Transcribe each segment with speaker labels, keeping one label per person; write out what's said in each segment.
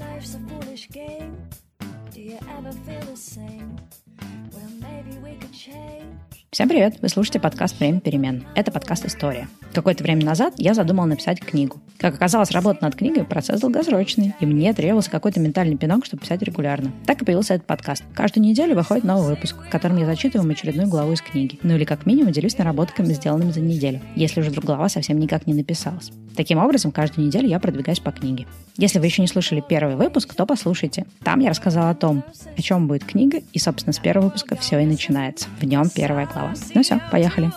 Speaker 1: Life's a foolish game. Do you ever feel the same? Well, maybe we could change. Всем привет! Вы слушаете подкаст «Время перемен». Это подкаст «История». Какое-то время назад я задумал написать книгу. Как оказалось, работа над книгой – процесс долгосрочный, и мне требовался какой-то ментальный пинок, чтобы писать регулярно. Так и появился этот подкаст. Каждую неделю выходит новый выпуск, в котором я зачитываю очередную главу из книги. Ну или как минимум делюсь наработками, сделанными за неделю, если уже вдруг глава совсем никак не написалась. Таким образом, каждую неделю я продвигаюсь по книге. Если вы еще не слушали первый выпуск, то послушайте. Там я рассказала о том, о чем будет книга, и, собственно, с первого выпуска все и начинается. В нем первая глава. Ну все, поехали.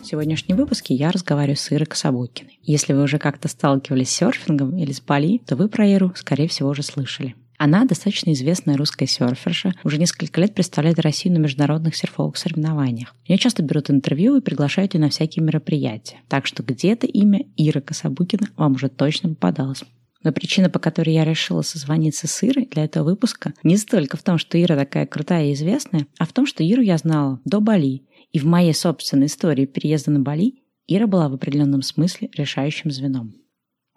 Speaker 1: В сегодняшнем выпуске я разговариваю с Ирой Кособокиной. Если вы уже как-то сталкивались с серфингом или с Бали, то вы про Иру, скорее всего, уже слышали. Она достаточно известная русская серферша, уже несколько лет представляет Россию на международных серфовых соревнованиях. Ее часто берут интервью и приглашают ее на всякие мероприятия. Так что где-то имя Ира Кособукина вам уже точно попадалось. Но причина, по которой я решила созвониться с Ирой для этого выпуска, не столько в том, что Ира такая крутая и известная, а в том, что Иру я знала до Бали. И в моей собственной истории переезда на Бали Ира была в определенном смысле решающим звеном.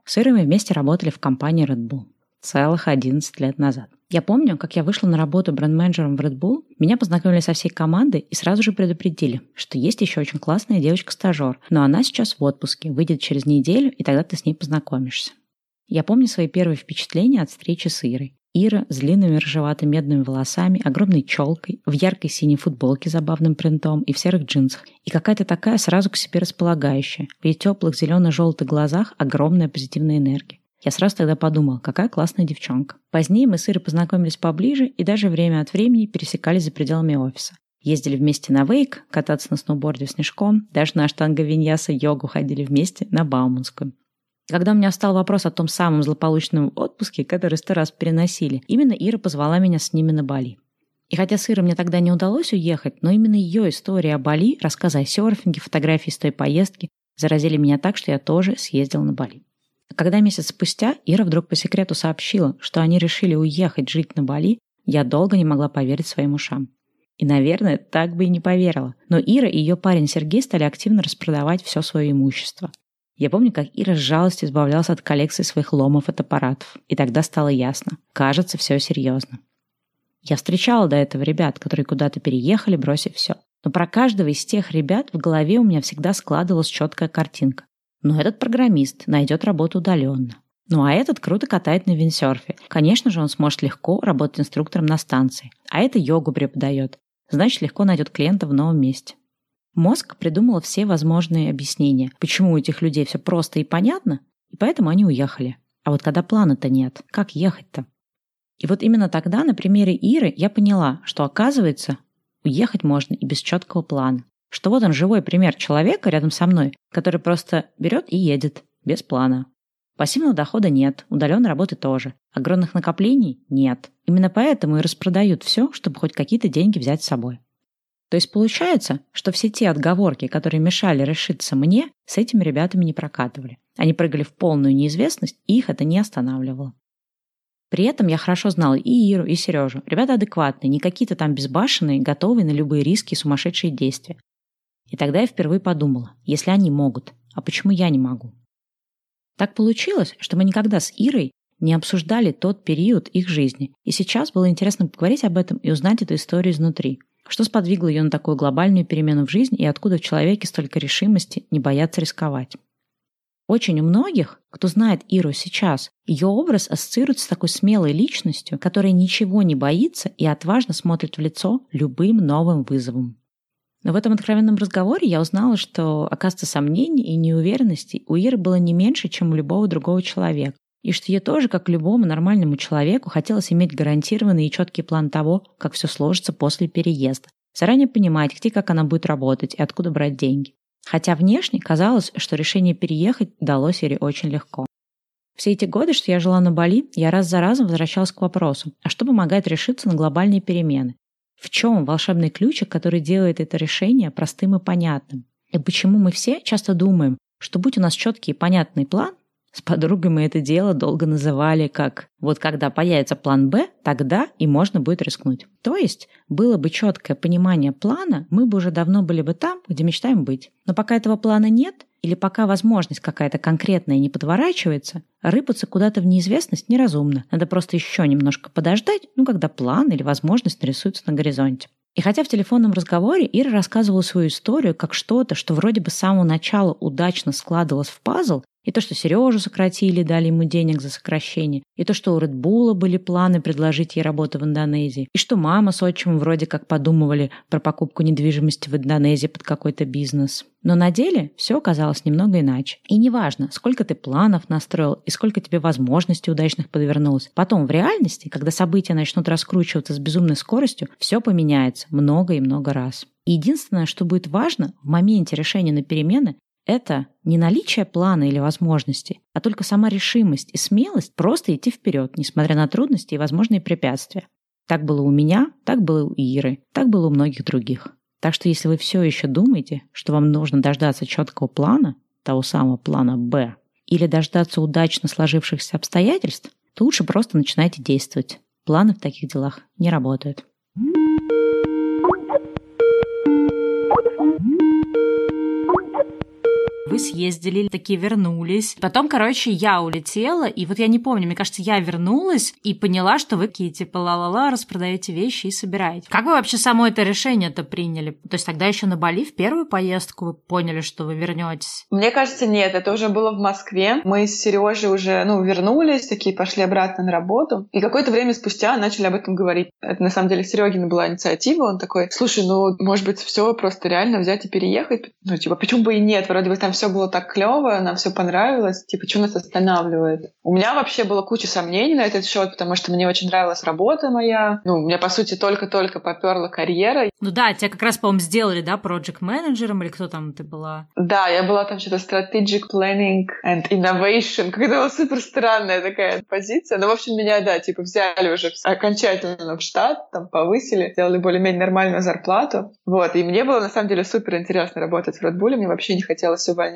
Speaker 1: С Ирой мы вместе работали в компании Red Bull целых 11 лет назад. Я помню, как я вышла на работу бренд-менеджером в Red Bull, меня познакомили со всей командой и сразу же предупредили, что есть еще очень классная девочка-стажер, но она сейчас в отпуске, выйдет через неделю, и тогда ты с ней познакомишься. Я помню свои первые впечатления от встречи с Ирой. Ира с длинными рыжевато-медными волосами, огромной челкой, в яркой синей футболке с забавным принтом и в серых джинсах. И какая-то такая сразу к себе располагающая. В ее теплых зелено-желтых глазах огромная позитивная энергия. Я сразу тогда подумал, какая классная девчонка. Позднее мы с Ирой познакомились поближе и даже время от времени пересекались за пределами офиса. Ездили вместе на вейк, кататься на сноуборде снежком, даже на штанго-виньяса йогу ходили вместе на Бауманскую. Когда у меня встал вопрос о том самом злополучном отпуске, который сто раз переносили, именно Ира позвала меня с ними на Бали. И хотя с Ирой мне тогда не удалось уехать, но именно ее история о Бали, рассказы о серфинге, фотографии с той поездки заразили меня так, что я тоже съездил на Бали. Когда месяц спустя Ира вдруг по секрету сообщила, что они решили уехать жить на Бали, я долго не могла поверить своим ушам. И, наверное, так бы и не поверила. Но Ира и ее парень Сергей стали активно распродавать все свое имущество. Я помню, как Ира с жалостью избавлялась от коллекции своих ломов от аппаратов. И тогда стало ясно. Кажется, все серьезно. Я встречала до этого ребят, которые куда-то переехали, бросив все. Но про каждого из тех ребят в голове у меня всегда складывалась четкая картинка. Но этот программист найдет работу удаленно. Ну а этот круто катает на виндсерфе. Конечно же, он сможет легко работать инструктором на станции. А это йогу преподает. Значит, легко найдет клиента в новом месте. Мозг придумал все возможные объяснения, почему у этих людей все просто и понятно, и поэтому они уехали. А вот когда плана-то нет, как ехать-то? И вот именно тогда на примере Иры я поняла, что оказывается, уехать можно и без четкого плана что вот он живой пример человека рядом со мной, который просто берет и едет, без плана. Пассивного дохода нет, удаленной работы тоже. Огромных накоплений нет. Именно поэтому и распродают все, чтобы хоть какие-то деньги взять с собой. То есть получается, что все те отговорки, которые мешали решиться мне, с этими ребятами не прокатывали. Они прыгали в полную неизвестность, и их это не останавливало. При этом я хорошо знал и Иру, и Сережу. Ребята адекватные, не какие-то там безбашенные, готовые на любые риски и сумасшедшие действия. И тогда я впервые подумала, если они могут, а почему я не могу? Так получилось, что мы никогда с Ирой не обсуждали тот период их жизни. И сейчас было интересно поговорить об этом и узнать эту историю изнутри. Что сподвигло ее на такую глобальную перемену в жизни и откуда в человеке столько решимости не бояться рисковать. Очень у многих, кто знает Иру сейчас, ее образ ассоциируется с такой смелой личностью, которая ничего не боится и отважно смотрит в лицо любым новым вызовам. Но в этом откровенном разговоре я узнала, что, оказывается, сомнений и неуверенности у Иры было не меньше, чем у любого другого человека. И что ей тоже, как любому нормальному человеку, хотелось иметь гарантированный и четкий план того, как все сложится после переезда. Заранее понимать, где как она будет работать и откуда брать деньги. Хотя внешне казалось, что решение переехать далось Ире очень легко. Все эти годы, что я жила на Бали, я раз за разом возвращалась к вопросу, а что помогает решиться на глобальные перемены? В чем волшебный ключик, который делает это решение простым и понятным? И почему мы все часто думаем, что будь у нас четкий и понятный план, С подругой мы это дело долго называли как «вот когда появится план Б, тогда и можно будет рискнуть». То есть было бы четкое понимание плана, мы бы уже давно были бы там, где мечтаем быть. Но пока этого плана нет, или пока возможность какая-то конкретная не подворачивается, рыпаться куда-то в неизвестность неразумно. Надо просто еще немножко подождать, ну, когда план или возможность нарисуются на горизонте. И хотя в телефонном разговоре Ира рассказывала свою историю как что-то, что вроде бы с самого начала удачно складывалось в пазл, и то, что Сережу сократили, дали ему денег за сокращение. И то, что у Редбула были планы предложить ей работу в Индонезии. И что мама с отчимом вроде как подумывали про покупку недвижимости в Индонезии под какой-то бизнес. Но на деле все оказалось немного иначе. И неважно, сколько ты планов настроил и сколько тебе возможностей удачных подвернулось. Потом в реальности, когда события начнут раскручиваться с безумной скоростью, все поменяется много и много раз. Единственное, что будет важно в моменте решения на перемены, это не наличие плана или возможности, а только сама решимость и смелость просто идти вперед, несмотря на трудности и возможные препятствия. Так было у меня, так было у Иры, так было у многих других. Так что если вы все еще думаете, что вам нужно дождаться четкого плана, того самого плана «Б», или дождаться удачно сложившихся обстоятельств, то лучше просто начинайте действовать. Планы в таких делах не работают. Вы съездили, такие вернулись. Потом, короче, я улетела, и вот я не помню, мне кажется, я вернулась и поняла, что вы такие, типа, ла-ла-ла, распродаете вещи и собираете. Как вы вообще само это решение-то приняли? То есть тогда еще на Бали в первую поездку вы поняли, что вы вернетесь?
Speaker 2: Мне кажется, нет, это уже было в Москве. Мы с Сережей уже, ну, вернулись, такие пошли обратно на работу. И какое-то время спустя начали об этом говорить. Это, на самом деле, Серегина была инициатива. Он такой, слушай, ну, может быть, все просто реально взять и переехать? Ну, типа, почему бы и нет? Вроде бы там все было так клево, нам все понравилось. Типа, что нас останавливает? У меня вообще было куча сомнений на этот счет, потому что мне очень нравилась работа моя. Ну, у меня, по сути, только-только поперла карьера.
Speaker 1: Ну да, тебя как раз, по-моему, сделали, да, project менеджером или кто там ты была?
Speaker 2: Да, я была там что-то strategic planning and innovation. Какая-то была супер странная такая позиция. Но, в общем, меня, да, типа, взяли уже окончательно в штат, там повысили, сделали более-менее нормальную зарплату. Вот, и мне было, на самом деле, супер интересно работать в Red Bull. Мне вообще не хотелось увольняться.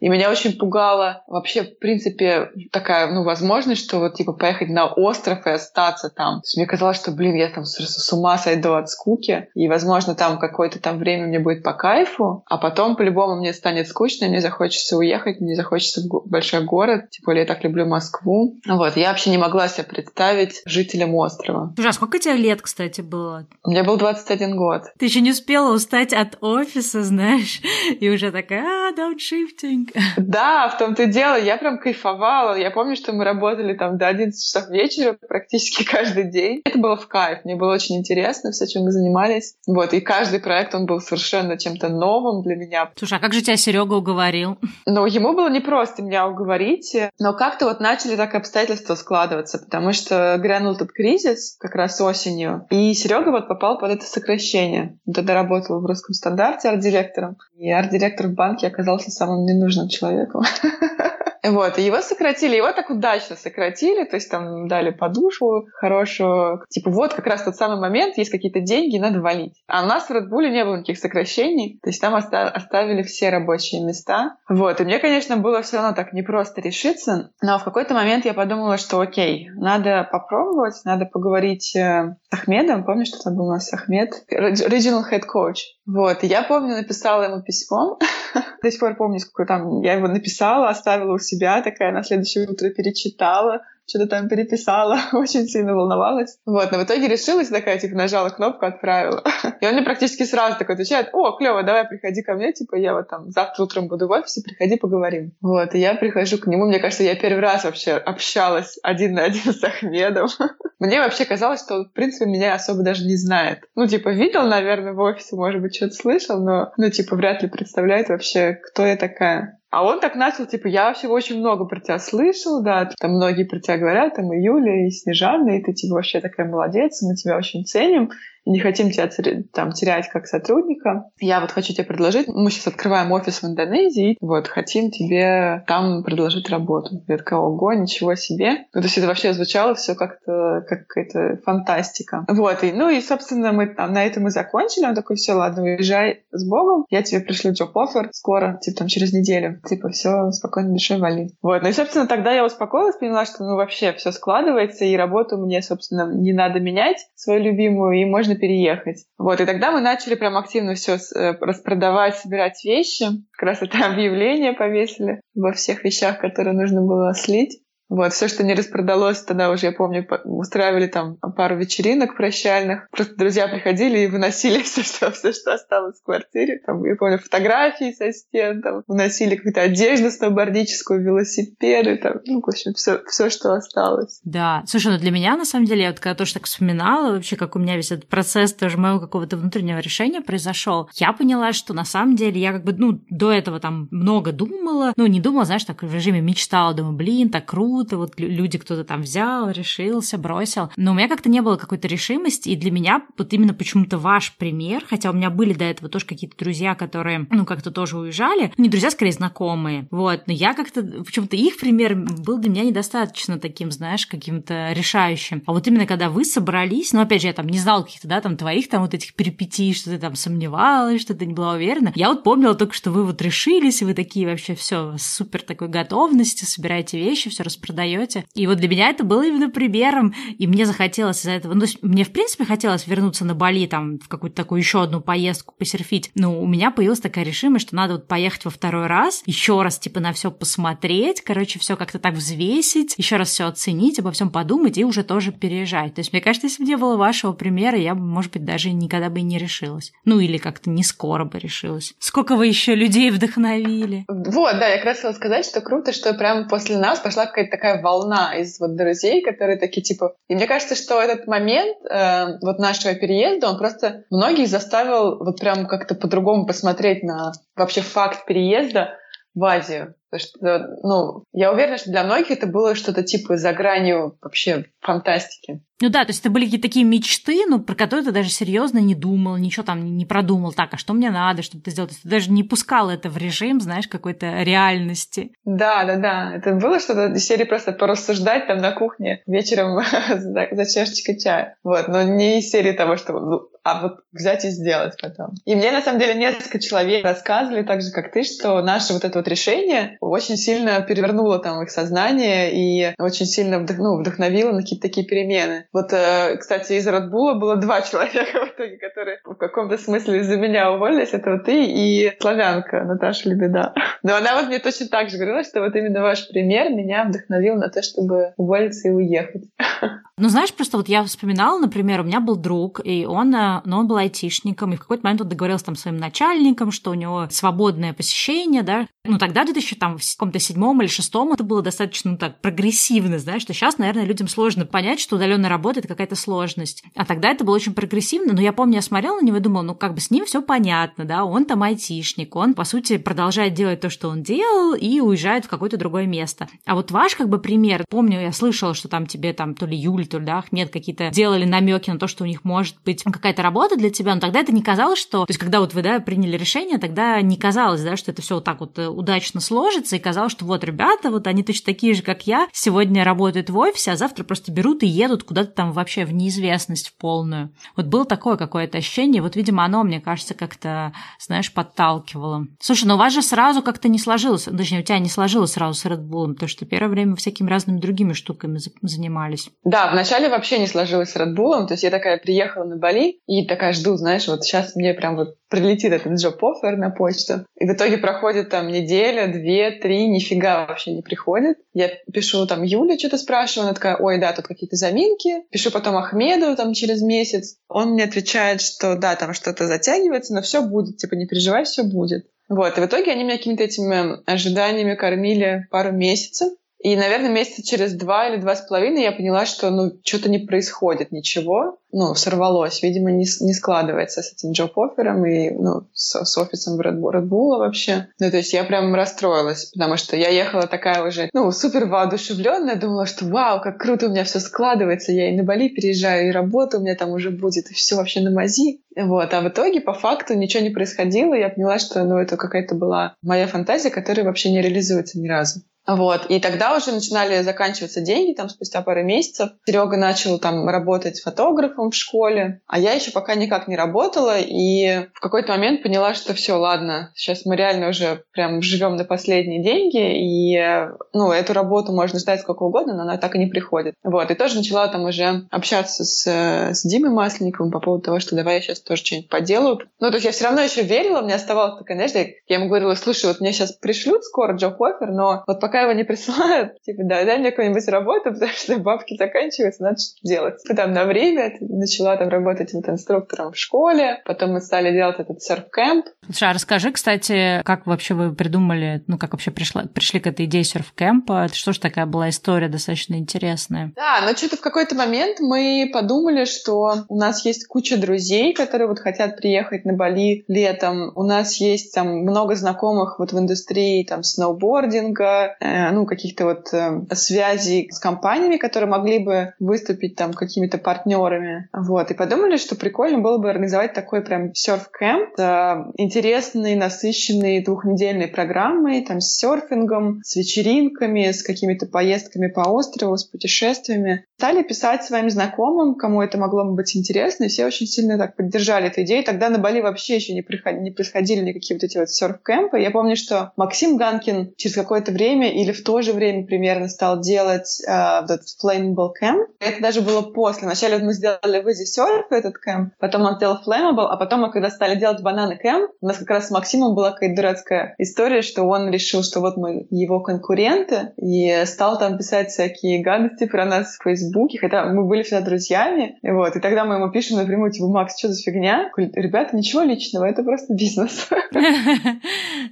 Speaker 2: И меня очень пугало вообще, в принципе, такая, ну, возможность, что вот, типа, поехать на остров и остаться там. То есть мне казалось, что, блин, я там с ума сойду от скуки. И, возможно, там какое-то там время мне будет по кайфу, а потом по-любому мне станет скучно, мне захочется уехать, мне захочется в большой город, тем более я так люблю Москву. Вот, я вообще не могла себе представить жителем острова.
Speaker 1: Слушай, а сколько тебе лет, кстати, было?
Speaker 2: Мне был 21 год.
Speaker 1: Ты еще не успела устать от офиса, знаешь, и уже такая, а, дауншифтинг.
Speaker 2: Да, в том-то и дело, я прям кайфовала. Я помню, что мы работали там до 11 часов вечера практически каждый день. Это было в кайф, мне было очень интересно все, чем мы занимались. Вот, и каждый проект, он был совершенно чем-то новым для меня.
Speaker 1: Слушай, а как же тебя Серега уговорил?
Speaker 2: Ну, ему было непросто меня уговорить, но как-то вот начали так обстоятельства складываться, потому что грянул этот кризис как раз осенью, и Серега вот попал под это сокращение. Он тогда работал в русском стандарте арт-директором, и арт-директор в банке оказался самым ненужным человеком. Вот, и его сократили, его так удачно сократили, то есть там дали подушку хорошую. Типа вот как раз тот самый момент, есть какие-то деньги, надо валить. А у нас в Red не было никаких сокращений, то есть там оста- оставили все рабочие места. Вот, и мне, конечно, было все равно так непросто решиться, но в какой-то момент я подумала, что окей, надо попробовать, надо поговорить э, с Ахмедом, помнишь, что там был у нас Ахмед? Regional Head Coach. Вот, и я помню, написала ему письмо, до сих пор помню, сколько там я его написала, оставила у себя, такая на следующее утро перечитала, что-то там переписала, очень сильно волновалась. Вот, но в итоге решилась такая, типа, нажала кнопку, отправила. И он мне практически сразу такой отвечает, о, клево, давай приходи ко мне, типа, я вот там завтра утром буду в офисе, приходи, поговорим. Вот, и я прихожу к нему, мне кажется, я первый раз вообще общалась один на один с Ахмедом. Мне вообще казалось, что он, в принципе, меня особо даже не знает. Ну, типа, видел, наверное, в офисе, может быть, что-то слышал, но, ну, типа, вряд ли представляет вообще, кто я такая. А он так начал, типа, я вообще очень много про тебя слышал, да, там многие про тебя говорят, там и Юля, и Снежана, и ты, типа, вообще такая молодец, мы тебя очень ценим. Не хотим тебя там терять как сотрудника. Я вот хочу тебе предложить, мы сейчас открываем офис в Индонезии, вот, хотим тебе там предложить работу. Я такая, ого, ничего себе. Ну, то есть это вообще звучало все как-то, как какая-то фантастика. Вот, и, ну и, собственно, мы там на этом и закончили. Он такой, все, ладно, уезжай с Богом, я тебе пришлю offer скоро, типа там через неделю. Типа, все, спокойно душой вали. Вот, ну и, собственно, тогда я успокоилась, поняла, что, ну, вообще все складывается, и работу мне, собственно, не надо менять, свою любимую, и можно переехать. Вот, и тогда мы начали прям активно все э, распродавать, собирать вещи. Как раз это объявление повесили во всех вещах, которые нужно было слить. Вот, все, что не распродалось, тогда уже, я помню, устраивали там пару вечеринок прощальных. Просто друзья приходили и выносили все, что, все, что осталось в квартире. Там, я помню, фотографии со стен, там, выносили какую-то одежду сноубордическую, велосипеды, там, ну, в общем, все, все, что осталось.
Speaker 3: Да. Слушай, ну для меня, на самом деле, я вот когда тоже так вспоминала, вообще, как у меня весь этот процесс тоже моего какого-то внутреннего решения произошел, я поняла, что на самом деле я как бы, ну, до этого там много думала, ну, не думала, знаешь, так в режиме мечтала, думаю, блин, так круто, круто, вот люди кто-то там взял, решился, бросил. Но у меня как-то не было какой-то решимости, и для меня вот именно почему-то ваш пример, хотя у меня были до этого тоже какие-то друзья, которые, ну, как-то тоже уезжали, не друзья, скорее знакомые, вот, но я как-то, почему-то их пример был для меня недостаточно таким, знаешь, каким-то решающим. А вот именно когда вы собрались, ну, опять же, я там не знала каких-то, да, там твоих там вот этих перипетий, что ты там сомневалась, что ты не была уверена. Я вот помнила только, что вы вот решились, и вы такие вообще все супер такой готовности, собираете вещи, все распространяете продаете. И вот для меня это было именно примером, и мне захотелось из-за этого, ну, мне, в принципе, хотелось вернуться на Бали, там, в какую-то такую еще одну поездку посерфить, но у меня появилась такая решимость, что надо вот поехать во второй раз, еще раз, типа, на все посмотреть, короче, все как-то так взвесить, еще раз все оценить, обо всем подумать и уже тоже переезжать. То есть, мне кажется, если бы не было вашего примера, я бы, может быть, даже никогда бы и не решилась. Ну, или как-то не скоро бы решилась. Сколько вы еще людей вдохновили?
Speaker 2: Вот, да, я как раз хотела сказать, что круто, что прямо после нас пошла какая-то такая волна из вот друзей, которые такие типа... И мне кажется, что этот момент э, вот нашего переезда, он просто многих заставил вот прям как-то по-другому посмотреть на вообще факт переезда в Азию. Потому что, ну, я уверена, что для многих это было что-то типа за гранью вообще фантастики.
Speaker 3: Ну да, то есть это были какие-то такие мечты, ну, про которые ты даже серьезно не думал, ничего там не продумал, так, а что мне надо, чтобы ты сделал? То есть ты даже не пускал это в режим, знаешь, какой-то реальности.
Speaker 2: Да, да, да. Это было что-то из серии просто порассуждать там на кухне вечером за, за чашечкой чая. Вот, но не из серии того, что ну, а вот взять и сделать потом. И мне, на самом деле, несколько человек рассказывали, так же, как ты, что наше вот это вот решение очень сильно перевернуло там их сознание и очень сильно вдох, ну, вдохновило на какие-то такие перемены. Вот, э, кстати, из Редбула было два человека в итоге, которые в каком-то смысле из-за меня уволились. Это вот ты и славянка Наташа Лебеда. Но она вот мне точно так же говорила, что вот именно ваш пример меня вдохновил на то, чтобы уволиться и уехать.
Speaker 3: Ну, знаешь, просто вот я вспоминала, например, у меня был друг, и он, но он был айтишником, и в какой-то момент он договорился там с своим начальником, что у него свободное посещение, да. Ну, тогда где-то еще там в каком-то седьмом или шестом это было достаточно, ну, так, прогрессивно, знаешь, что сейчас, наверное, людям сложно понять, что удаленная работа — это какая-то сложность. А тогда это было очень прогрессивно, но я помню, я смотрела на него и думала, ну, как бы с ним все понятно, да, он там айтишник, он, по сути, продолжает делать то, что он делал, и уезжает в какое-то другое место. А вот ваш, как бы, пример, помню, я слышала, что там тебе там то ли Юль, то ли да, Ахмед какие-то делали намеки на то, что у них может быть какая-то работа для тебя, но тогда это не казалось, что... То есть, когда вот вы, да, приняли решение, тогда не казалось, да, что это все вот так вот э, удачно сложится, и казалось, что вот ребята, вот они точно такие же, как я, сегодня работают в офисе, а завтра просто берут и едут куда-то там вообще в неизвестность в полную. Вот было такое какое-то ощущение, вот, видимо, оно, мне кажется, как-то, знаешь, подталкивало. Слушай, ну у вас же сразу как-то не сложилось, точнее, у тебя не сложилось сразу с Red Bull, потому что первое время всякими разными другими штуками занимались.
Speaker 2: Да, вначале вообще не сложилось с Red Bull. То есть я такая приехала на Бали и такая жду, знаешь, вот сейчас мне прям вот прилетит этот offer на почту. И в итоге проходит там неделя, две, три, нифига вообще не приходит. Я пишу там Юле, что-то спрашиваю, она такая, ой, да, тут какие-то заминки. Пишу потом Ахмеду там через месяц. Он мне отвечает, что да, там что-то затягивается, но все будет, типа не переживай, все будет. Вот, и в итоге они меня какими-то этими ожиданиями кормили пару месяцев. И, наверное, месяца через два или два с половиной я поняла, что, ну, что-то не происходит, ничего. Ну, сорвалось. Видимо, не, не складывается с этим джоб-оффером и, ну, с, с офисом Red Bull, Red Bull вообще. Ну, то есть я прям расстроилась, потому что я ехала такая уже, ну, супер воодушевленная, думала, что вау, как круто у меня все складывается. Я и на Бали переезжаю, и работа у меня там уже будет, и все вообще на мази. Вот. А в итоге, по факту, ничего не происходило. Я поняла, что, ну, это какая-то была моя фантазия, которая вообще не реализуется ни разу. Вот. И тогда уже начинали заканчиваться деньги, там, спустя пару месяцев. Серега начал там работать фотографом в школе, а я еще пока никак не работала, и в какой-то момент поняла, что все, ладно, сейчас мы реально уже прям живем на последние деньги, и, ну, эту работу можно ждать сколько угодно, но она так и не приходит. Вот. И тоже начала там уже общаться с, с Димой Масленниковым по поводу того, что давай я сейчас тоже что-нибудь поделаю. Ну, то есть я все равно еще верила, мне оставалось такая надежда. Я ему говорила, слушай, вот мне сейчас пришлют скоро джоб офер но вот пока пока его не присылают, типа, да, дай мне какую-нибудь работу, потому что бабки заканчиваются, надо что-то делать. Потом на время начала там работать вот инструктором в школе, потом мы стали делать этот серф-кэмп.
Speaker 1: Слушай, а расскажи, кстати, как вообще вы придумали, ну, как вообще пришла, пришли к этой идее серф-кэмпа? Это что ж такая была история достаточно интересная?
Speaker 2: Да, но что-то в какой-то момент мы подумали, что у нас есть куча друзей, которые вот хотят приехать на Бали летом. У нас есть там много знакомых вот в индустрии там сноубординга, ну, каких-то вот э, связей с компаниями, которые могли бы выступить там какими-то партнерами. Вот. И подумали, что прикольно было бы организовать такой прям серф-кэмп с э, интересной, насыщенной двухнедельной программой, там, с серфингом, с вечеринками, с какими-то поездками по острову, с путешествиями. Стали писать своим знакомым, кому это могло бы быть интересно, и все очень сильно так поддержали эту идею. Тогда на Бали вообще еще не, приходили, не происходили никакие вот эти вот серф-кэмпы. Я помню, что Максим Ганкин через какое-то время или в то же время примерно стал делать э, этот Flammable Camp. Это даже было после. Вначале мы сделали в Easy Surf этот кэмп, потом он сделал Flammable, а потом мы когда стали делать бананы кэмп, у нас как раз с Максимом была какая-то дурацкая история, что он решил, что вот мы его конкуренты, и стал там писать всякие гадости про нас в Фейсбуке, хотя мы были всегда друзьями. И вот, и тогда мы ему пишем напрямую, типа, Макс, что за фигня? Ребята, ничего личного, это просто бизнес.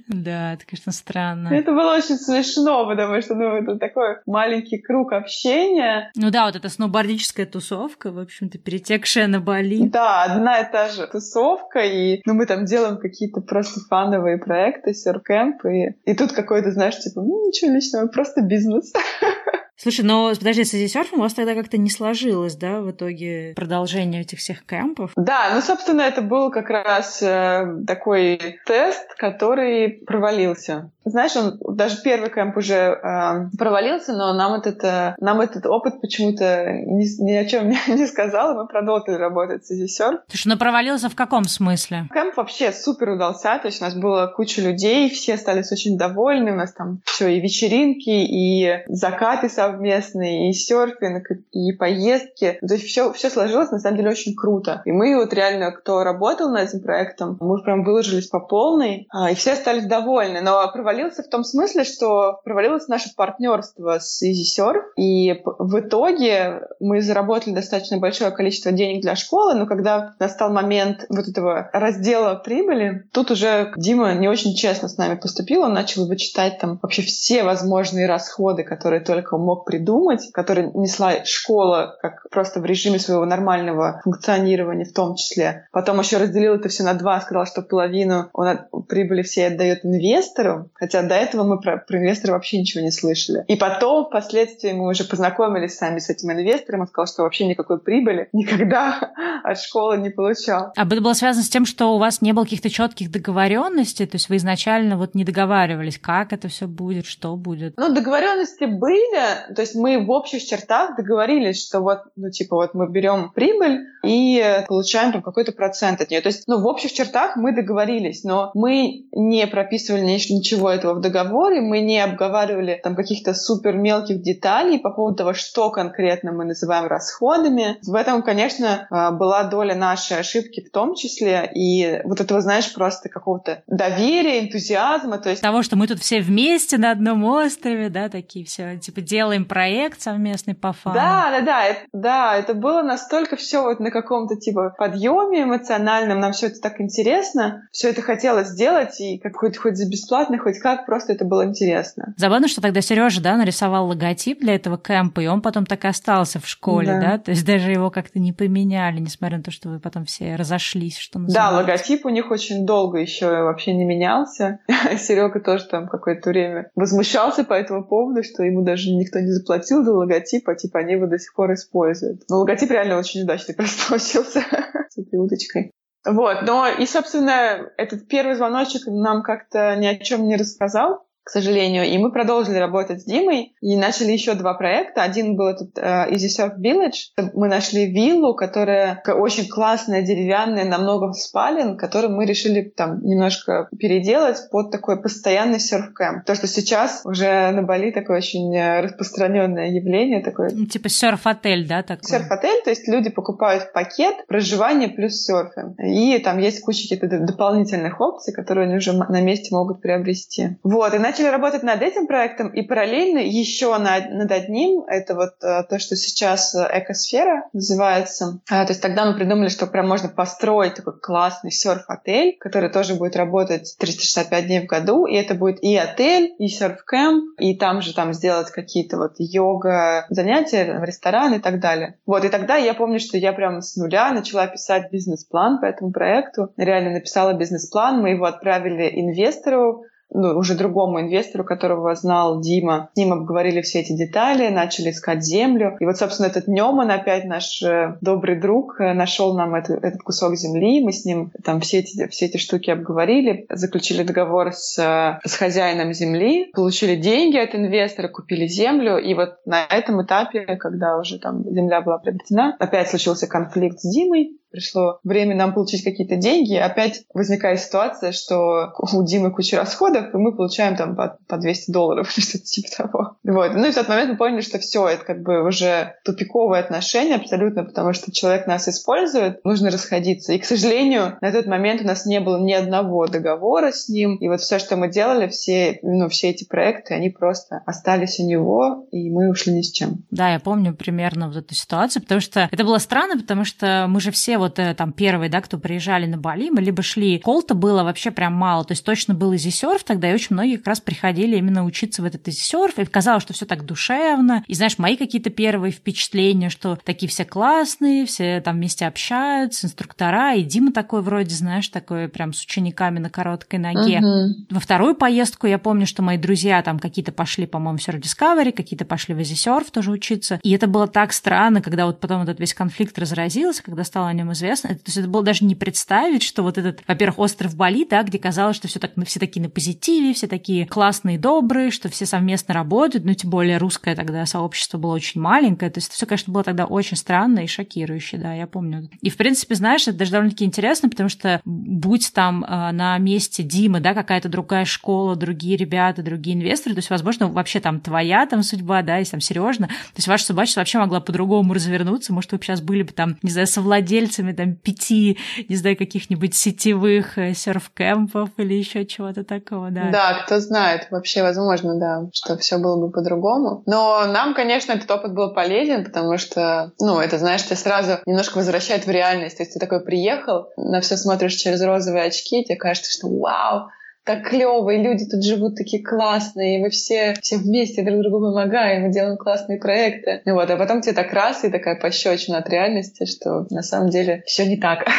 Speaker 1: Да, это, конечно, странно.
Speaker 2: Это было очень смешно, смешно, потому что, ну, это такой маленький круг общения.
Speaker 1: Ну да, вот эта сноубордическая тусовка, в общем-то, перетекшая на Бали.
Speaker 2: Да, одна и та же тусовка, и ну, мы там делаем какие-то просто фановые проекты, серкэмп, и, и тут какой-то, знаешь, типа, ну, ничего личного, просто бизнес.
Speaker 1: Слушай, но подожди, с серфом у вас тогда как-то не сложилось, да, в итоге продолжение этих всех кемпов?
Speaker 2: Да, ну, собственно, это был как раз э, такой тест, который провалился. Знаешь, он даже первый кемп уже э, провалился, но нам этот, э, нам этот опыт почему-то ни, ни о чем не, не сказал, и мы продолжили работать с Surf.
Speaker 1: Слушай, но провалился в каком смысле?
Speaker 2: Кемп вообще супер удался, то есть у нас было куча людей, все остались очень довольны, у нас там все и вечеринки, и закаты совместные, и серфинг, и поездки. То есть все, все сложилось на самом деле очень круто. И мы вот реально, кто работал над этим проектом, мы прям выложились по полной, а, и все остались довольны. Но провалился в том смысле, что провалилось наше партнерство с EasySurf, и в итоге мы заработали достаточно большое количество денег для школы, но когда настал момент вот этого раздела прибыли, тут уже Дима не очень честно с нами поступил, он начал вычитать там вообще все возможные расходы, которые только мог придумать, которые несла школа как просто в режиме своего нормального функционирования в том числе. Потом еще разделил это все на два, сказал, что половину он от прибыли все отдает инвестору, хотя до этого мы про, про инвестора вообще ничего не слышали. И потом, впоследствии, мы уже познакомились сами с этим инвестором, он сказал, что вообще никакой прибыли никогда от школы не получал.
Speaker 1: А это было связано с тем, что у вас не было каких-то четких договоренностей, то есть вы изначально вот не договаривались, как это все будет, что будет?
Speaker 2: Ну, договоренности были, то есть мы в общих чертах договорились, что вот, ну, типа, вот мы берем прибыль и получаем там какой-то процент от нее. То есть, ну, в общих чертах мы договорились, но мы не прописывали ничего этого в договоре, мы не обговаривали там каких-то супер мелких деталей по поводу того, что конкретно мы называем расходами. В этом, конечно, а, была доля нашей ошибки в том числе, и вот этого, знаешь, просто какого-то доверия, энтузиазма, то есть...
Speaker 1: Того, что мы тут все вместе на одном острове, да, такие все, типа, делаем
Speaker 3: сделаем проект совместный по фану.
Speaker 2: Да, да, да, это, да, это было настолько все вот на каком-то типа подъеме эмоциональном, нам все это так интересно, все это хотелось сделать, и как хоть, хоть за бесплатно, хоть как, просто это было интересно.
Speaker 3: Забавно, что тогда Сережа, да, нарисовал логотип для этого кемпа, и он потом так и остался в школе, да, да? то есть даже его как-то не поменяли, несмотря на то, что вы потом все разошлись, что
Speaker 2: называется. Да, логотип у них очень долго еще вообще не менялся. Серега тоже там какое-то время возмущался по этому поводу, что ему даже никто не заплатил за логотип, а типа они его до сих пор используют. Но логотип реально очень удачный просто получился с этой удочкой. Вот, но и, собственно, этот первый звоночек нам как-то ни о чем не рассказал к сожалению. И мы продолжили работать с Димой и начали еще два проекта. Один был этот uh, Easy Surf Village. Мы нашли виллу, которая очень классная, деревянная, на много спален, которую мы решили там немножко переделать под такой постоянный серф-кэмп. То, что сейчас уже на Бали такое очень э, распространенное явление. Такое...
Speaker 3: Ну, типа серф-отель, да? Такой?
Speaker 2: Серф-отель, то есть люди покупают пакет проживания плюс серфинг. И там есть куча каких-то дополнительных опций, которые они уже на месте могут приобрести. Вот, и начали работать над этим проектом, и параллельно еще над, над одним, это вот э, то, что сейчас э, экосфера называется. А, то есть тогда мы придумали, что прям можно построить такой классный серф-отель, который тоже будет работать 365 дней в году, и это будет и отель, и серф-кэмп, и там же там сделать какие-то вот йога занятия, ресторан и так далее. Вот, и тогда я помню, что я прям с нуля начала писать бизнес-план по этому проекту. Реально написала бизнес-план, мы его отправили инвестору, ну, уже другому инвестору, которого знал Дима. С ним обговорили все эти детали, начали искать землю. И вот, собственно, этот Неман, опять наш э, добрый друг, э, нашел нам это, этот кусок земли. Мы с ним там все эти, все эти штуки обговорили, заключили договор с, э, с хозяином земли, получили деньги от инвестора, купили землю. И вот на этом этапе, когда уже там земля была приобретена, опять случился конфликт с Димой пришло время нам получить какие-то деньги, опять возникает ситуация, что у Димы куча расходов, и мы получаем там по, по 200 долларов или что-то типа того. Вот. Ну и в тот момент мы поняли, что все, это как бы уже тупиковое отношение абсолютно, потому что человек нас использует, нужно расходиться. И, к сожалению, на тот момент у нас не было ни одного договора с ним, и вот все, что мы делали, все, ну, все эти проекты, они просто остались у него, и мы ушли ни с чем.
Speaker 3: Да, я помню примерно вот эту ситуацию, потому что это было странно, потому что мы же все вот э, там первые, да, кто приезжали на Бали, мы либо шли, колта было вообще прям мало, то есть точно был изисерф тогда, и очень многие как раз приходили именно учиться в этот изисерф, и казалось, что все так душевно, и знаешь, мои какие-то первые впечатления, что такие все классные, все там вместе общаются, инструктора, и Дима такой вроде, знаешь, такой прям с учениками на короткой ноге. Uh-huh. Во вторую поездку я помню, что мои друзья там какие-то пошли, по-моему, в Surf Discovery, какие-то пошли в изисерф тоже учиться, и это было так странно, когда вот потом этот весь конфликт разразился, когда стало о нем известно. Это, то есть это было даже не представить, что вот этот, во-первых, остров Бали, да, где казалось, что все так, все такие на позитиве, все такие классные, добрые, что все совместно работают, ну, тем более русское тогда сообщество было очень маленькое, то есть это все, конечно, было тогда очень странно и шокирующе, да, я помню. И, в принципе, знаешь, это даже довольно-таки интересно, потому что будь там э, на месте Димы, да, какая-то другая школа, другие ребята, другие инвесторы, то есть, возможно, вообще там твоя там судьба, да, если там Сережна, то есть ваша сейчас вообще могла по-другому развернуться, может, вы сейчас были бы там, не знаю, совладельцами там пяти, не знаю, каких-нибудь сетевых э, серф-кэмпов или еще чего-то такого, да.
Speaker 2: Да, кто знает, вообще возможно, да, что все было бы по-другому. Но нам, конечно, этот опыт был полезен, потому что, ну, это, знаешь, тебя сразу немножко возвращает в реальность. То есть ты такой приехал, на все смотришь через розовые очки, тебе кажется, что вау, так клево, и люди тут живут такие классные, и мы все, все вместе друг другу помогаем, мы делаем классные проекты. Ну вот, а потом тебе так раз и такая пощечина от реальности, что на самом деле все не так.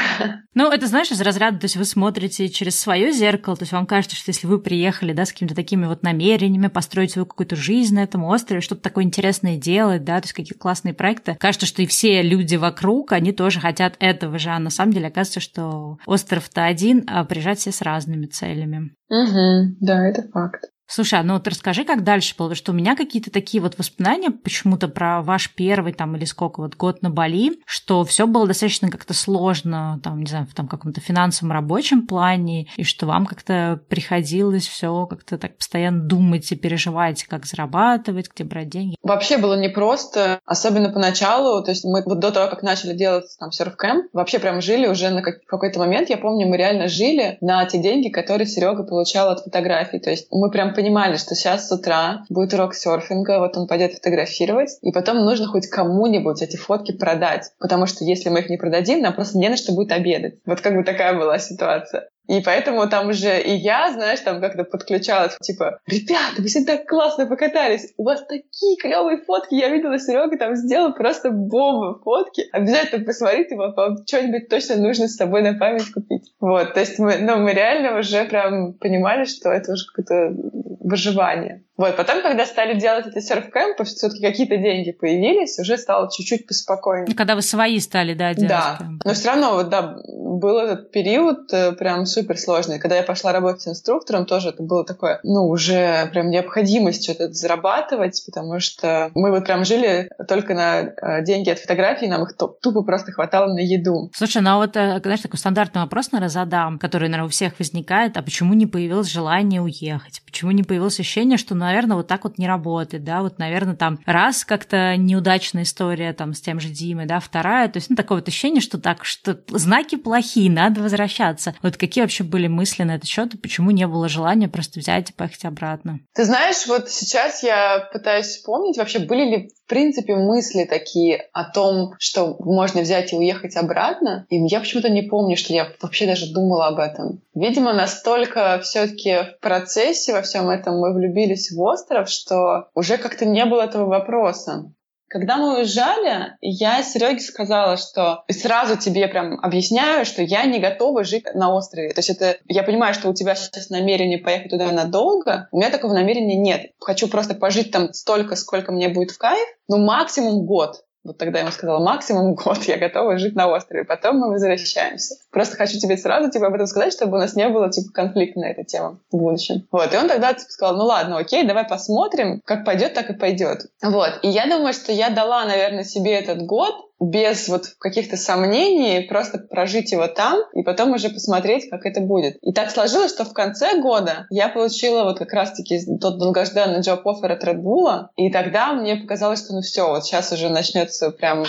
Speaker 3: Ну, это, знаешь, из разряда, то есть вы смотрите через свое зеркало, то есть вам кажется, что если вы приехали, да, с какими-то такими вот намерениями построить свою какую-то жизнь на этом острове, что-то такое интересное делать, да, то есть какие-то классные проекты, кажется, что и все люди вокруг, они тоже хотят этого же, а на самом деле оказывается, что остров-то один, а приезжать все с разными целями.
Speaker 2: Угу, да, это факт.
Speaker 3: Слушай, а ну вот расскажи, как дальше было, что у меня какие-то такие вот воспоминания почему-то про ваш первый там или сколько вот год на Бали, что все было достаточно как-то сложно, там, не знаю, в там каком-то финансовом рабочем плане, и что вам как-то приходилось все как-то так постоянно думать и переживать, как зарабатывать, где брать деньги.
Speaker 2: Вообще было непросто, особенно поначалу, то есть мы вот до того, как начали делать там серф-кэмп, вообще прям жили уже на какой-то момент, я помню, мы реально жили на те деньги, которые Серега получал от фотографий, то есть мы прям понимали, что сейчас с утра будет урок серфинга, вот он пойдет фотографировать, и потом нужно хоть кому-нибудь эти фотки продать. Потому что если мы их не продадим, нам просто не на что будет обедать. Вот как бы такая была ситуация. И поэтому там уже и я, знаешь, там как-то подключалась, типа, ребята, вы так классно покатались, у вас такие клевые фотки, я видела, Серега там сделал просто бомбу фотки. Обязательно посмотрите, вам, вам что-нибудь точно нужно с собой на память купить. Вот, то есть мы, ну, мы реально уже прям понимали, что это уже какое-то выживание. Вот, потом, когда стали делать эти серф-кэмпы, все-таки какие-то деньги появились, уже стало чуть-чуть поспокойнее.
Speaker 3: Когда вы свои стали, да, делать?
Speaker 2: Да, но все равно, вот, да, был этот период э, прям супер сложный. Когда я пошла работать инструктором, тоже это было такое, ну, уже прям необходимость что-то зарабатывать, потому что мы вот прям жили только на э, деньги от фотографий, нам их тупо просто хватало на еду.
Speaker 3: Слушай, ну а вот, э, знаешь, такой стандартный вопрос, наверное, задам, который, наверное, у всех возникает, а почему не появилось желание уехать? Почему не появилось ощущение, что, наверное, вот так вот не работает, да, вот, наверное, там раз как-то неудачная история там с тем же Димой, да, вторая, то есть, ну, такое вот ощущение, что так, что знаки плохие, надо возвращаться. Вот какие вообще были мысли на этот счет, и почему не было желания просто взять и поехать обратно?
Speaker 2: Ты знаешь, вот сейчас я пытаюсь вспомнить, вообще были ли в принципе мысли такие о том, что можно взять и уехать обратно, и я почему-то не помню, что я вообще даже думала об этом. Видимо, настолько все-таки в процессе во всем этом мы влюбились остров, что уже как-то не было этого вопроса. Когда мы уезжали, я Сереге сказала, что сразу тебе прям объясняю, что я не готова жить на острове. То есть это, я понимаю, что у тебя сейчас намерение поехать туда надолго, у меня такого намерения нет. Хочу просто пожить там столько, сколько мне будет в кайф, ну максимум год. Вот тогда я ему сказала, максимум год я готова жить на острове, потом мы возвращаемся. Просто хочу тебе сразу типа, об этом сказать, чтобы у нас не было типа конфликта на эту тему в будущем. Вот, и он тогда типа, сказал, ну ладно, окей, давай посмотрим, как пойдет, так и пойдет. Вот, и я думаю, что я дала, наверное, себе этот год, без вот каких-то сомнений, просто прожить его там и потом уже посмотреть, как это будет. И так сложилось, что в конце года я получила вот как раз-таки тот долгожданный offer от Red Bull, и тогда мне показалось, что ну все, вот сейчас уже начнется прям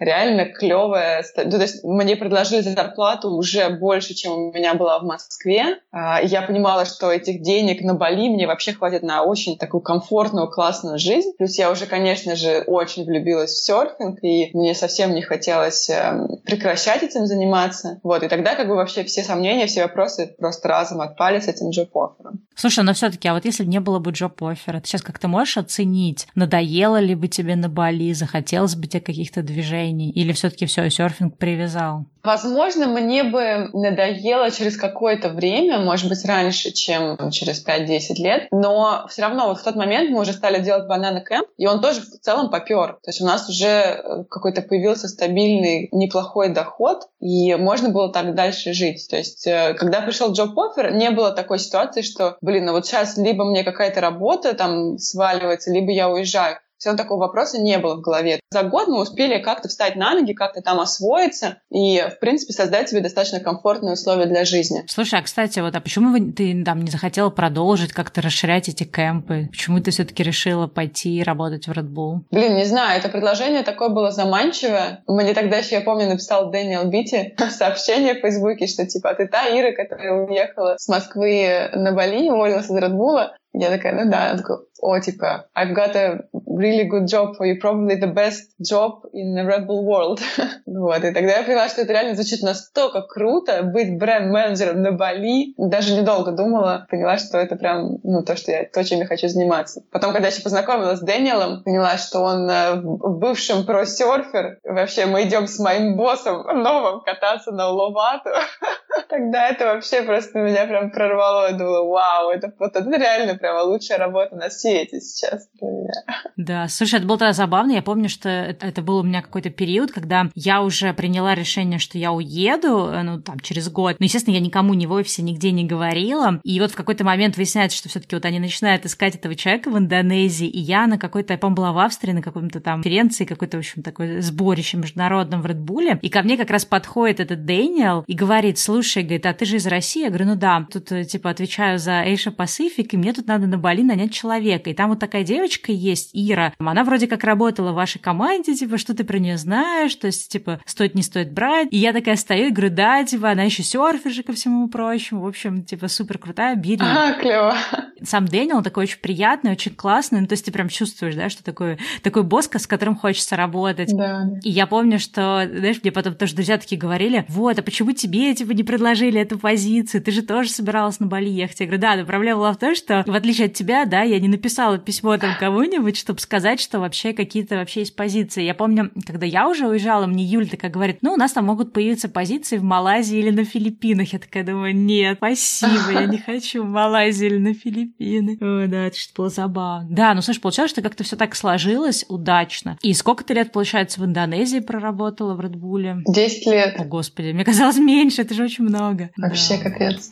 Speaker 2: реально клевая. Ну, то есть мне предложили зарплату уже больше, чем у меня была в Москве. А, я понимала, что этих денег на Бали мне вообще хватит на очень такую комфортную, классную жизнь. Плюс я уже, конечно же, очень влюбилась в серфинг, и мне совсем не хотелось эм, прекращать этим заниматься. Вот, и тогда как бы вообще все сомнения, все вопросы просто разом отпали с этим джоп-оффером.
Speaker 3: Слушай, но все таки а вот если не было бы джоп-оффера, ты сейчас как-то можешь оценить, надоело ли бы тебе на Бали, захотелось бы тебе каких-то движений, движений? Или все-таки все, серфинг привязал?
Speaker 2: Возможно, мне бы надоело через какое-то время, может быть, раньше, чем через 5-10 лет, но все равно вот в тот момент мы уже стали делать банана кэмп, и он тоже в целом попер. То есть у нас уже э, какой-то появился стабильный, неплохой доход, и можно было так дальше жить. То есть э, когда пришел Джоб Оффер, не было такой ситуации, что, блин, ну вот сейчас либо мне какая-то работа там сваливается, либо я уезжаю все равно такого вопроса не было в голове. За год мы успели как-то встать на ноги, как-то там освоиться и, в принципе, создать себе достаточно комфортные условия для жизни.
Speaker 3: Слушай, а, кстати, вот а почему вы, ты там не захотела продолжить как-то расширять эти кемпы? Почему ты все-таки решила пойти работать в Red Bull?
Speaker 2: Блин, не знаю, это предложение такое было заманчивое. Мне тогда еще, я помню, написал Дэниел Бити сообщение в Фейсбуке, что типа, а ты та Ира, которая уехала с Москвы на Бали, уволилась из Red Bull, я такая, ну да, я такой, о, типа, I've got a really good job for you, probably the best job in the Rebel world. вот, и тогда я поняла, что это реально звучит настолько круто, быть бренд-менеджером на Бали. Даже недолго думала, поняла, что это прям, ну, то, что я, то, чем я хочу заниматься. Потом, когда я еще познакомилась с Дэниелом, поняла, что он э, в бывшем про-серфер. Вообще, мы идем с моим боссом новым кататься на Уловату. Тогда это вообще просто меня прям прорвало. Я думала, вау, это, вот это реально прямо лучшая работа на свете сейчас для меня.
Speaker 3: Да, слушай, это было тогда забавно. Я помню, что это, это был у меня какой-то период, когда я уже приняла решение, что я уеду, э, ну, там, через год. Но, естественно, я никому ни в офисе нигде не говорила. И вот в какой-то момент выясняется, что все таки вот они начинают искать этого человека в Индонезии, и я на какой-то, я помню, была в Австрии на каком-то там конференции, какой-то, в общем, такой сборище международном в Редбуле, и ко мне как раз подходит этот Дэниел и говорит, слушай,
Speaker 1: слушай, говорит, а ты же из России? Я говорю, ну да, тут, э, типа, отвечаю за Asia Pacific, и мне тут надо на Бали нанять человека. И там вот такая девочка есть, Ира, она вроде как работала в вашей команде, типа, что ты про нее знаешь, то есть, типа, стоит, не стоит брать. И я такая стою и говорю, да, типа, она еще серфер ко всему прочему. В общем, типа, супер крутая, бери.
Speaker 2: А, клево.
Speaker 1: Сам Дэниел такой очень приятный, очень классный, ну, то есть ты прям чувствуешь, да, что такой, такой босс, с которым хочется работать.
Speaker 2: Да.
Speaker 1: И я помню, что, знаешь, мне потом тоже друзья такие говорили, вот, а почему тебе, типа, не предложили эту позицию? Ты же тоже собиралась на Бали ехать. Я говорю, да, но проблема была в том, что, в отличие от тебя, да, я не написала письмо там кому-нибудь, чтобы сказать, что вообще какие-то вообще есть позиции. Я помню, когда я уже уезжала, мне Юля такая говорит, ну, у нас там могут появиться позиции в Малайзии или на Филиппинах. Я такая думаю, нет, спасибо, я не хочу в Малайзию или на Филиппины. О, да, это что было забавно. Да, ну, слушай, получалось, что как-то все так сложилось удачно. И сколько ты лет, получается, в Индонезии проработала в Редбуле?
Speaker 2: Десять лет.
Speaker 1: О, господи, мне казалось меньше, это же очень много.
Speaker 2: Вообще да. капец.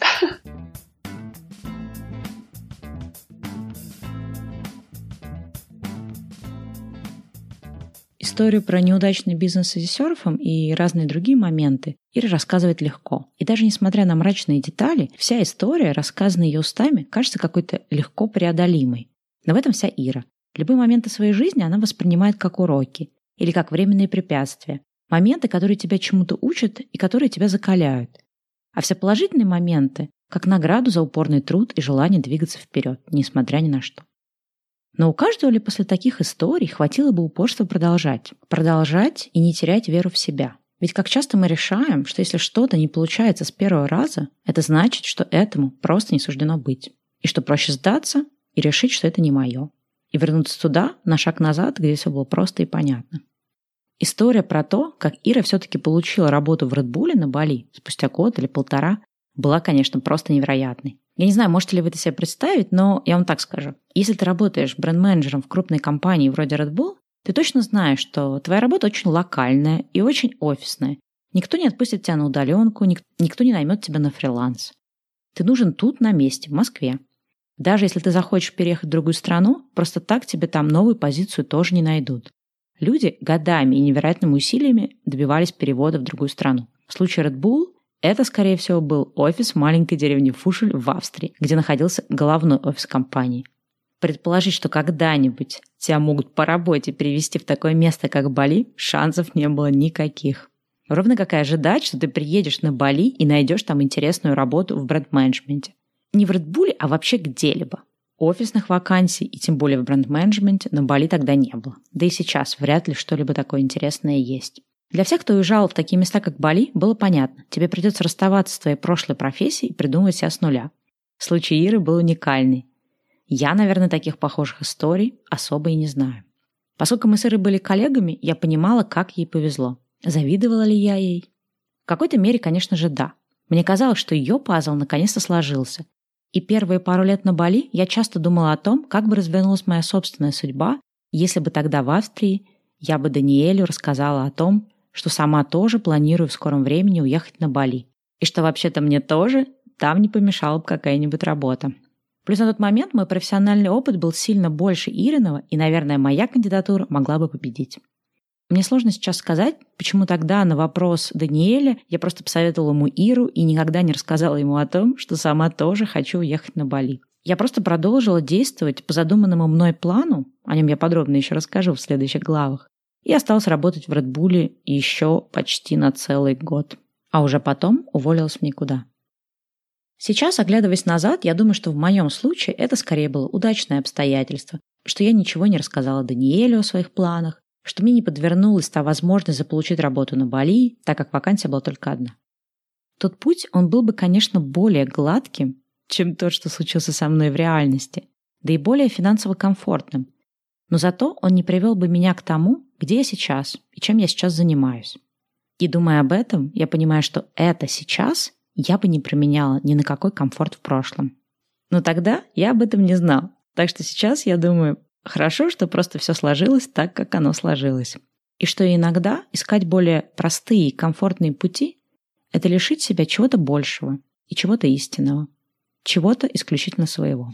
Speaker 1: Историю про неудачный бизнес с серфом и разные другие моменты Ира рассказывает легко. И даже несмотря на мрачные детали, вся история, рассказанная ее устами, кажется какой-то легко преодолимой. Но в этом вся Ира. Любые моменты своей жизни она воспринимает как уроки или как временные препятствия. Моменты, которые тебя чему-то учат и которые тебя закаляют. А все положительные моменты как награду за упорный труд и желание двигаться вперед, несмотря ни на что. Но у каждого ли после таких историй хватило бы упорства продолжать? Продолжать и не терять веру в себя. Ведь как часто мы решаем, что если что-то не получается с первого раза, это значит, что этому просто не суждено быть. И что проще сдаться и решить, что это не мое. И вернуться туда, на шаг назад, где все было просто и понятно. История про то, как Ира все-таки получила работу в Редбуле на Бали спустя год или полтора, была, конечно, просто невероятной. Я не знаю, можете ли вы это себе представить, но я вам так скажу. Если ты работаешь бренд-менеджером в крупной компании вроде Red Bull, ты точно знаешь, что твоя работа очень локальная и очень офисная. Никто не отпустит тебя на удаленку, никто не наймет тебя на фриланс. Ты нужен тут, на месте, в Москве. Даже если ты захочешь переехать в другую страну, просто так тебе там новую позицию тоже не найдут. Люди годами и невероятными усилиями добивались перевода в другую страну. В случае Red Bull это, скорее всего, был офис маленькой деревни Фушель в Австрии, где находился головной офис компании. Предположить, что когда-нибудь тебя могут по работе перевести в такое место, как Бали, шансов не было никаких. Ровно как и ожидать, что ты приедешь на Бали и найдешь там интересную работу в бренд-менеджменте. Не в Редбуле, а вообще где-либо. Офисных вакансий и тем более в бренд-менеджменте на Бали тогда не было. Да и сейчас вряд ли что-либо такое интересное есть. Для всех, кто уезжал в такие места, как Бали, было понятно, тебе придется расставаться с твоей прошлой профессией и придумывать себя с нуля. Случай Иры был уникальный. Я, наверное, таких похожих историй особо и не знаю. Поскольку мы с Ирой были коллегами, я понимала, как ей повезло. Завидовала ли я ей? В какой-то мере, конечно же, да. Мне казалось, что ее пазл наконец-то сложился, и первые пару лет на Бали я часто думала о том, как бы развернулась моя собственная судьба, если бы тогда в Австрии я бы Даниэлю рассказала о том, что сама тоже планирую в скором времени уехать на Бали. И что вообще-то мне тоже там не помешала бы какая-нибудь работа. Плюс на тот момент мой профессиональный опыт был сильно больше Ириного, и, наверное, моя кандидатура могла бы победить. Мне сложно сейчас сказать, почему тогда на вопрос Даниэля я просто посоветовала ему Иру и никогда не рассказала ему о том, что сама тоже хочу уехать на Бали. Я просто продолжила действовать по задуманному мной плану, о нем я подробно еще расскажу в следующих главах, и осталась работать в Редбуле еще почти на целый год. А уже потом уволилась в никуда. Сейчас, оглядываясь назад, я думаю, что в моем случае это скорее было удачное обстоятельство, что я ничего не рассказала Даниэлю о своих планах, что мне не подвернулась та возможность заполучить работу на Бали, так как вакансия была только одна. Тот путь, он был бы, конечно, более гладким, чем тот, что случился со мной в реальности, да и более финансово комфортным. Но зато он не привел бы меня к тому, где я сейчас и чем я сейчас занимаюсь. И думая об этом, я понимаю, что это сейчас я бы не применяла ни на какой комфорт в прошлом. Но тогда я об этом не знал. Так что сейчас я думаю, Хорошо, что просто все сложилось так, как оно сложилось. И что иногда искать более простые и комфортные пути – это лишить себя чего-то большего и чего-то истинного, чего-то исключительно своего.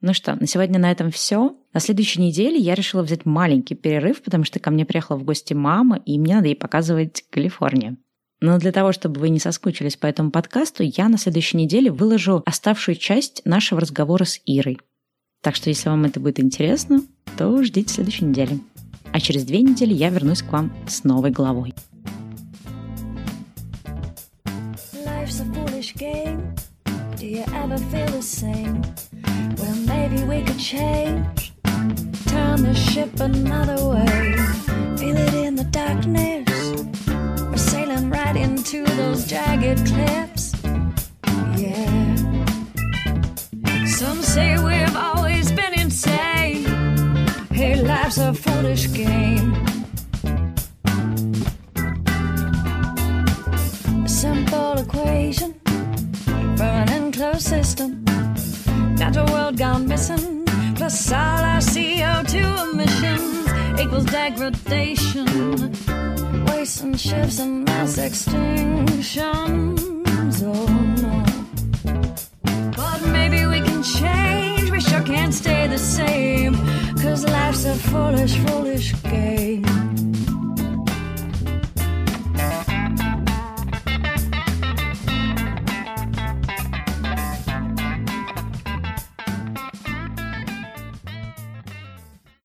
Speaker 4: Ну что, на сегодня на этом все. На следующей неделе я решила взять маленький перерыв, потому что ко мне приехала в гости мама, и мне надо ей показывать Калифорнию. Но для того, чтобы вы не соскучились по этому подкасту, я на следующей неделе выложу оставшую часть нашего разговора с Ирой. Так что, если вам это будет интересно, то ждите следующей недели. А через две недели я вернусь к вам с новой главой. Turn the ship another way. Feel it in the darkness. Into those jagged cliffs. Yeah. Some say we've always been insane. Hey, life's a foolish game. A simple equation for an enclosed system. Natural world gone missing, plus all our CO2 emissions equals degradation. Waste and ships and mass extinctions. Oh no. But maybe we can change, we sure can't stay the same. Cause life's a foolish, foolish game.